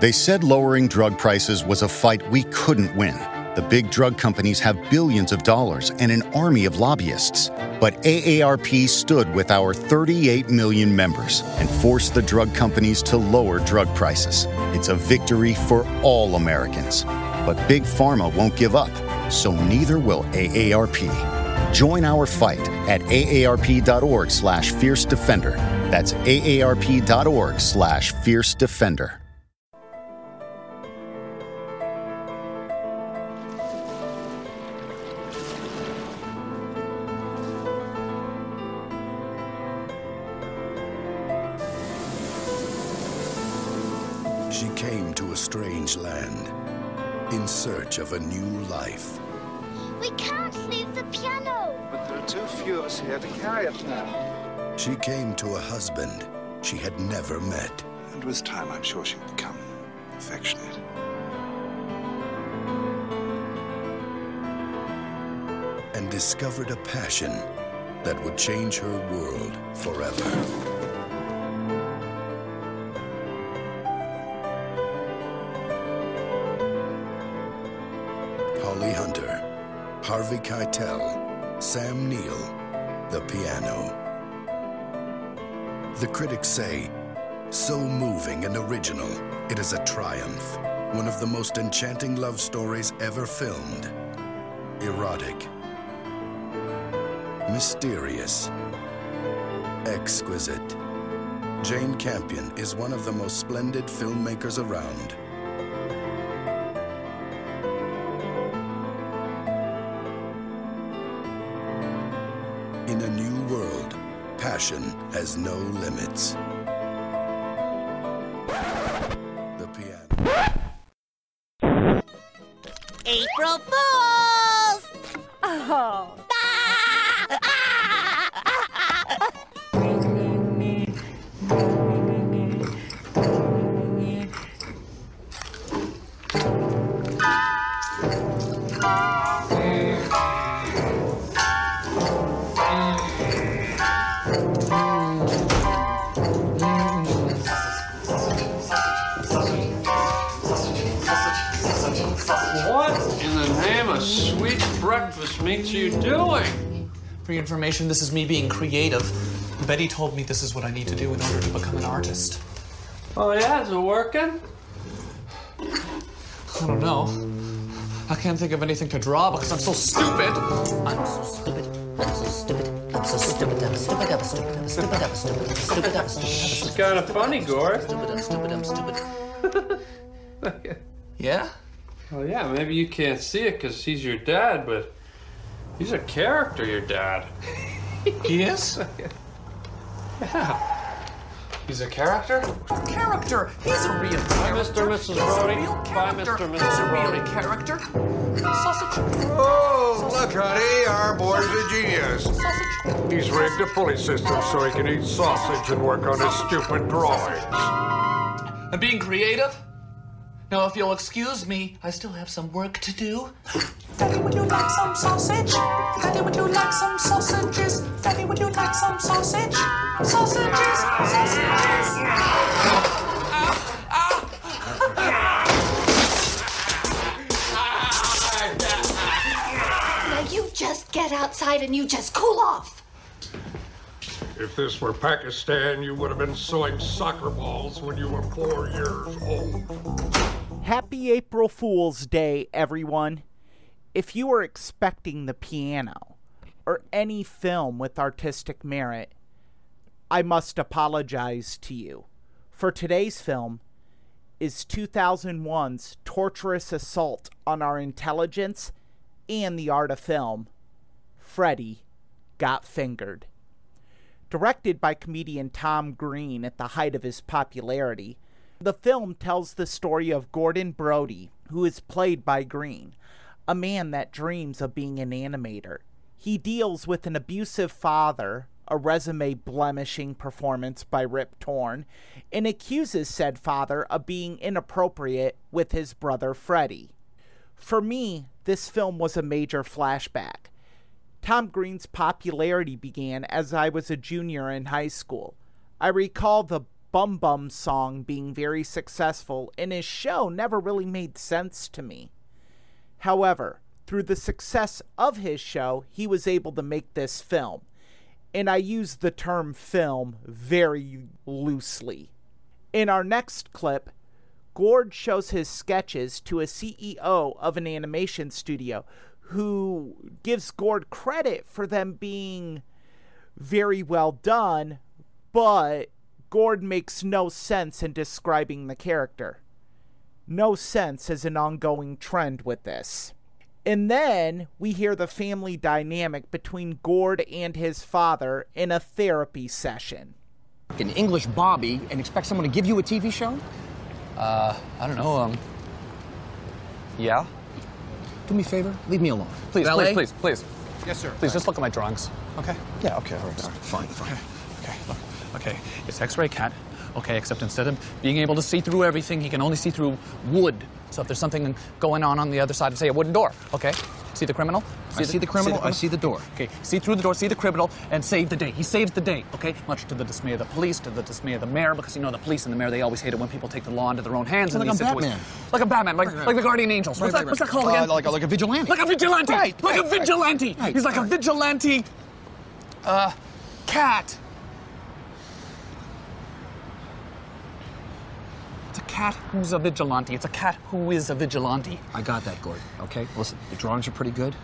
They said lowering drug prices was a fight we couldn't win. The big drug companies have billions of dollars and an army of lobbyists. But AARP stood with our 38 million members and forced the drug companies to lower drug prices. It's a victory for all Americans. But Big Pharma won't give up, so neither will AARP. Join our fight at aarp.org slash fierce defender. That's aarp.org slash fierce defender. She came to a strange land in search of a new life. We can't leave the piano. But there are too few of us here to carry it now. She came to a husband she had never met. And with time, I'm sure she'll become affectionate. and discovered a passion that would change her world forever. Harvey Keitel, Sam Neill, The Piano. The critics say, so moving and original, it is a triumph. One of the most enchanting love stories ever filmed. Erotic, mysterious, exquisite. Jane Campion is one of the most splendid filmmakers around. Passion has no limits. For your information, this is me being creative. Betty told me this is what I need to do in order to become an artist. Oh yeah, is it working? I don't know. I can't think of anything to draw because I'm so stupid. I'm so stupid. I'm so stupid. I'm so stupid. I'm stupid. I'm stupid. I'm stupid. I'm stupid. I'm stupid. I'm stupid. It's kind of funny, Gore. stupid. I'm stupid. I'm stupid. Yeah? Well, yeah, maybe you can't see it because he's your dad, but he's a character, your dad. He is? Yeah. He's a character? Character! He's a real Bye, character. Mr. Mrs. He's a Brody. real Bye, character. Mr. Mrs. He's a real Brody. character. Sausage. Oh, look, honey, our boy's a genius. Sausage. He's rigged a pulley system so he can eat sausage and work on his stupid drawings. I'm being creative? Now, if you'll excuse me, I still have some work to do. Daddy, would you like some sausage? Daddy, would you like some sausages? Daddy, would you like some sausage? Sausages, sausages. Now you just get outside and you just cool off. If this were Pakistan, you would have been sewing soccer balls when you were four years old. Happy April Fool's Day, everyone. If you were expecting the piano or any film with artistic merit, I must apologize to you. For today's film is 2001's torturous assault on our intelligence and the art of film, Freddy Got Fingered. Directed by comedian Tom Green at the height of his popularity, The film tells the story of Gordon Brody, who is played by Green, a man that dreams of being an animator. He deals with an abusive father, a resume blemishing performance by Rip Torn, and accuses said father of being inappropriate with his brother Freddie. For me, this film was a major flashback. Tom Green's popularity began as I was a junior in high school. I recall the Bum Bum song being very successful, and his show never really made sense to me. However, through the success of his show, he was able to make this film. And I use the term film very loosely. In our next clip, Gord shows his sketches to a CEO of an animation studio who gives Gord credit for them being very well done, but Gord makes no sense in describing the character. No sense is an ongoing trend with this. And then we hear the family dynamic between Gord and his father in a therapy session. An English Bobby and expect someone to give you a TV show? Uh, I don't know, um. Yeah? Do me a favor, leave me alone. Please, Valet? please, please, please. Yes, sir. Please, just look at my drawings, okay? Yeah, okay, all right. Fine, fine. Okay, look. Okay, it's X-ray cat. Okay, except instead of being able to see through everything, he can only see through wood. So if there's something going on on the other side of, say, a wooden door, okay? See the criminal? I see the criminal, I see the door. Okay, see through the door, see the criminal, and save the day. He saves the day, okay? Much to the dismay of the police, to the dismay of the mayor, because you know the police and the mayor, they always hate it when people take the law into their own hands in Like these a. Batman. Like a Batman, like, Right, right. like the Guardian Angels. What's, Right, that, right, what's that called Uh, again? like a- like a vigilante. Like a vigilante! Right, like a vigilante! right, He's like a vigilante uh, cat. It's a cat who's a vigilante. It's a cat who is a vigilante. I got that, Gord. Okay, listen, the drawings are pretty good,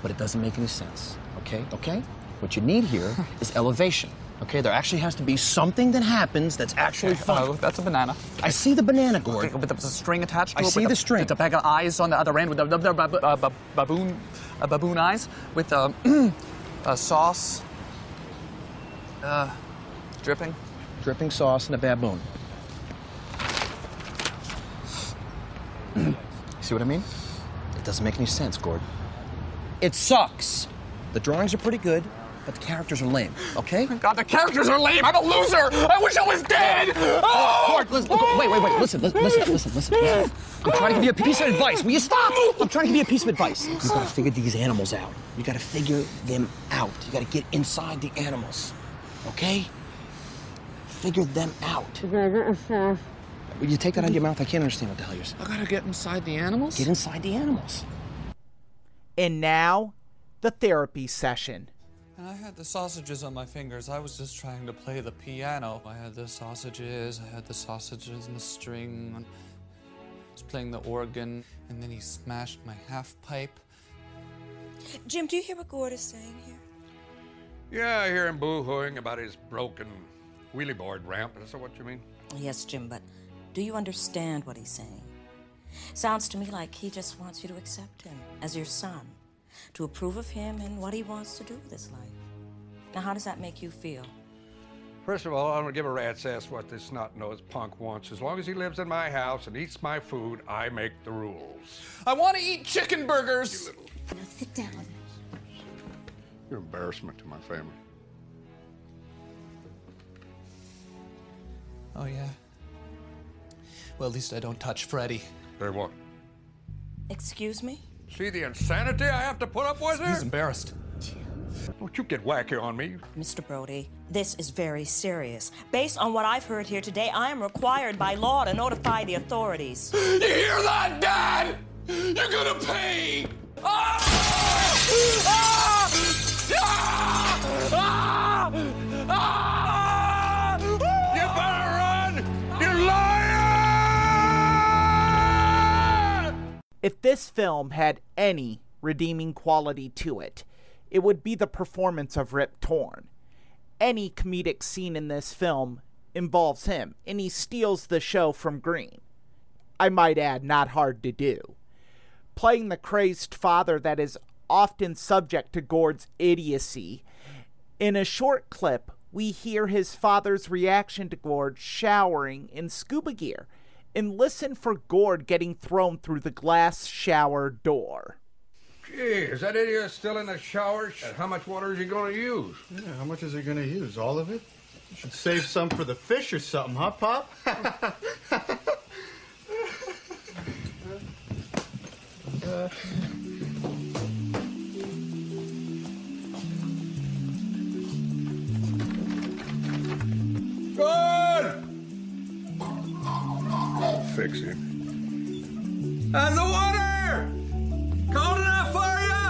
but it doesn't make any sense. Okay, okay? What you need here is elevation. Okay, there actually has to be something that happens that's actually fun. Oh, that's a banana. I see the banana, Gord. Okay, but there's a string attached to it. I see the a- string. With a bag of eyes on the other end with the, the, the bab- uh, bab- baboon, uh, baboon eyes with uh, sauce, uh, dripping. Dripping sauce and a baboon. see what I mean? It doesn't make any sense, Gord. It sucks. The drawings are pretty good, but the characters are lame, okay? God, the characters are lame. I'm a loser. I wish I was dead. Oh! Gord, listen, listen, wait, wait, wait. Listen, listen, listen, listen, listen. listen. I'm trying to give you a piece of advice. Will you stop? I'm trying to give you a piece of advice. You gotta figure these animals out. You gotta figure them out. You gotta get inside the animals, okay? Figure them out. Will you take that out of your mouth? I can't understand what the hell you're saying. I gotta get inside the animals. Get inside the animals. And now, the therapy session. And I had the sausages on my fingers. I was just trying to play the piano. I had the sausages, I had the sausages and the string. I was playing the organ, and then he smashed my half pipe. Jim, do you hear what Gord is saying here? Yeah, I hear him boo-hooing about his broken wheelie board ramp. Is that what you mean? Yes, Jim, but do you understand what he's saying? Sounds to me like he just wants you to accept him as your son, to approve of him and what he wants to do with his life. Now, how does that make you feel? First of all, I don't give a rat's ass what this snot-nosed punk wants. As long as he lives in my house and eats my food, I make the rules. I want to eat chicken burgers. Now sit down. You're an embarrassment to my family. Oh, yeah. Well, at least I don't touch Freddy. Hey, what? Excuse me? See the insanity I have to put up with He's embarrassed. Don't you get wacky on me. Mr. Brody, this is very serious. Based on what I've heard here today, I am required by law to notify the authorities. You hear that, Dad? You're gonna pay! Ah! Ah! Ah! If this film had any redeeming quality to it, it would be the performance of Rip Torn. Any comedic scene in this film involves him, and he steals the show from Green. I might add, not hard to do. Playing the crazed father that is often subject to Gord's idiocy, in a short clip, we hear his father's reaction to Gord showering in scuba gear and listen for Gord getting thrown through the glass shower door. Gee, is that idiot still in the shower? How much water is he going to use? Yeah, how much is he going to use? All of it? You should save some for the fish or something, huh, Pop? uh, Fix him. And the water! Cold enough for you?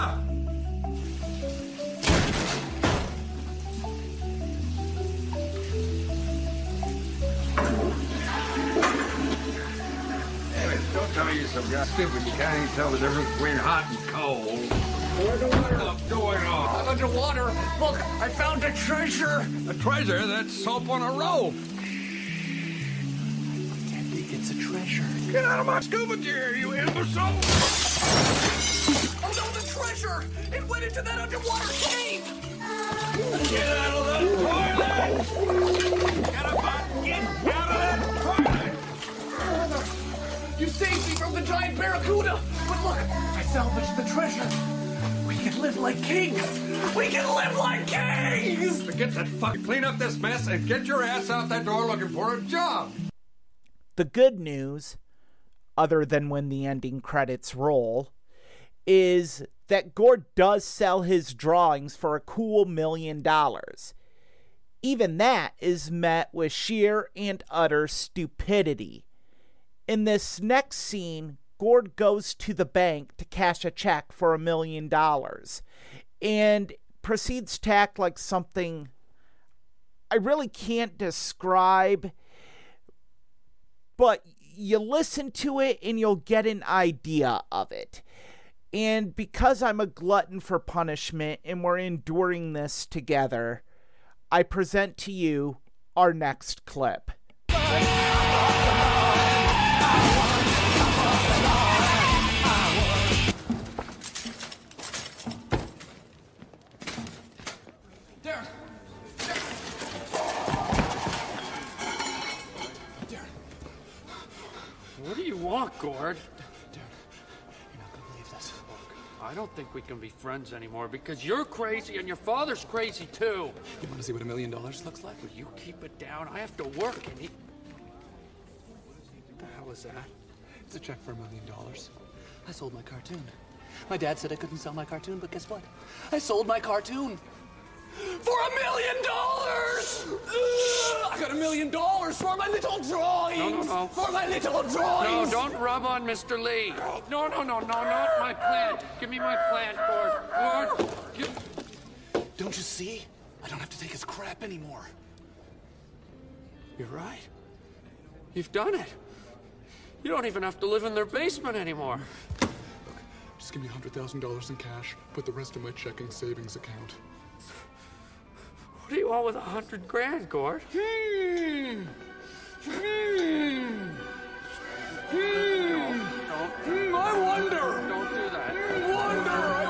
Don't tell me you're some guy stupid. You can't even tell the difference between hot and cold. What the hell's going on? Underwater. Look, I found a treasure. A treasure? That's soap on a rope. Get out of my scuba gear, you imbecile! Oh no, the treasure! It went into that underwater cave! Get out of the toilet! Get up, get out of that toilet! You saved me from the giant barracuda! But look, I salvaged the treasure. We can live like kings! We can live like kings! Get that fuck, clean up this mess and get your ass out that door looking for a job! The good news, other than when the ending credits roll, is that Gord does sell his drawings for a cool million dollars. Even that is met with sheer and utter stupidity. In this next scene, Gord goes to the bank to cash a check for a million dollars and proceeds to act like something I really can't describe but you listen to it and you'll get an idea of it. And because I'm a glutton for punishment and we're enduring this together, I present to you our next clip. Gord? You're not gonna believe this. I don't think we can be friends anymore because you're crazy and your father's crazy too. You want to see what a million dollars looks like? Will you keep it down? I have to work and he. What the hell is that? It's a check for a million dollars. I sold my cartoon. My dad said I couldn't sell my cartoon, but guess what? I sold my cartoon for a million dollars! I got a million dollars for my little drawings! No, no, no. For my little drawings! No, don't rub on Mr. Lee. No, no, no, no, not my plant. Give me my plant, Gord. Gord, give... Don't you see? I don't have to take his crap anymore. You're right. You've done it. You don't even have to live in their basement anymore. Just give me $100,000 in cash. Put the rest in my checking savings account. What do you want with a hundred grand, Gord? Hmm. Hmm. Hmm. Hmm. I wonder. Don't do that. Wonder. I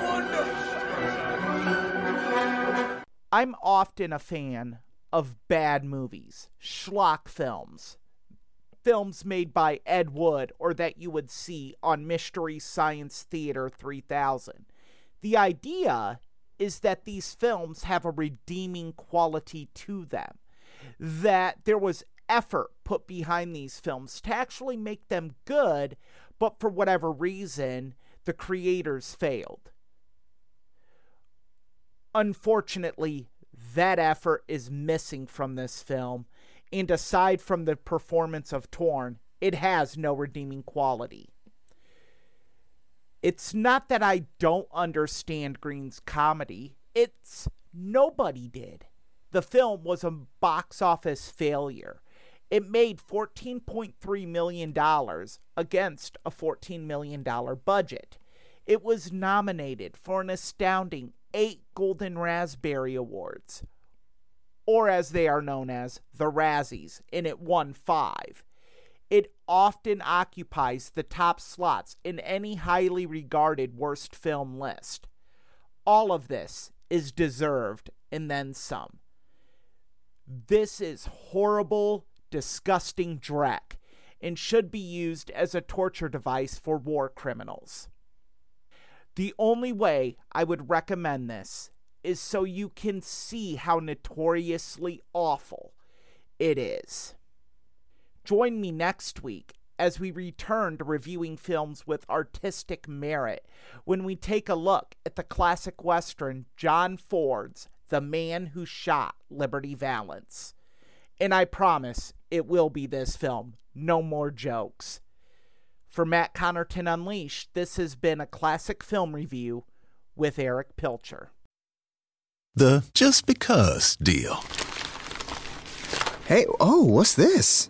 wonder. I'm often a fan of bad movies, schlock films, films made by Ed Wood or that you would see on Mystery Science Theater 3000. The idea is that these films have a redeeming quality to them, that there was effort put behind these films to actually make them good, but for whatever reason, the creators failed. Unfortunately, that effort is missing from this film, and aside from the performance of Torn, it has no redeeming quality. It's not that I don't understand Green's comedy, it's nobody did. The film was a box office failure. It made $14.3 million against a $14 million budget. It was nominated for an astounding eight Golden Raspberry Awards, or as they are known as, the Razzies, and it won five. Often occupies the top slots in any highly regarded worst film list. All of this is deserved and then some. This is horrible, disgusting dreck and should be used as a torture device for war criminals. The only way I would recommend this is so you can see how notoriously awful it is. Join me next week as we return to reviewing films with artistic merit when we take a look at the classic Western John Ford's The Man Who Shot Liberty Valance. And I promise it will be this film. No more jokes. For Matt Connarton Unleashed, this has been a classic film review with Erich Pilcher. The just because deal. Hey, oh, what's this?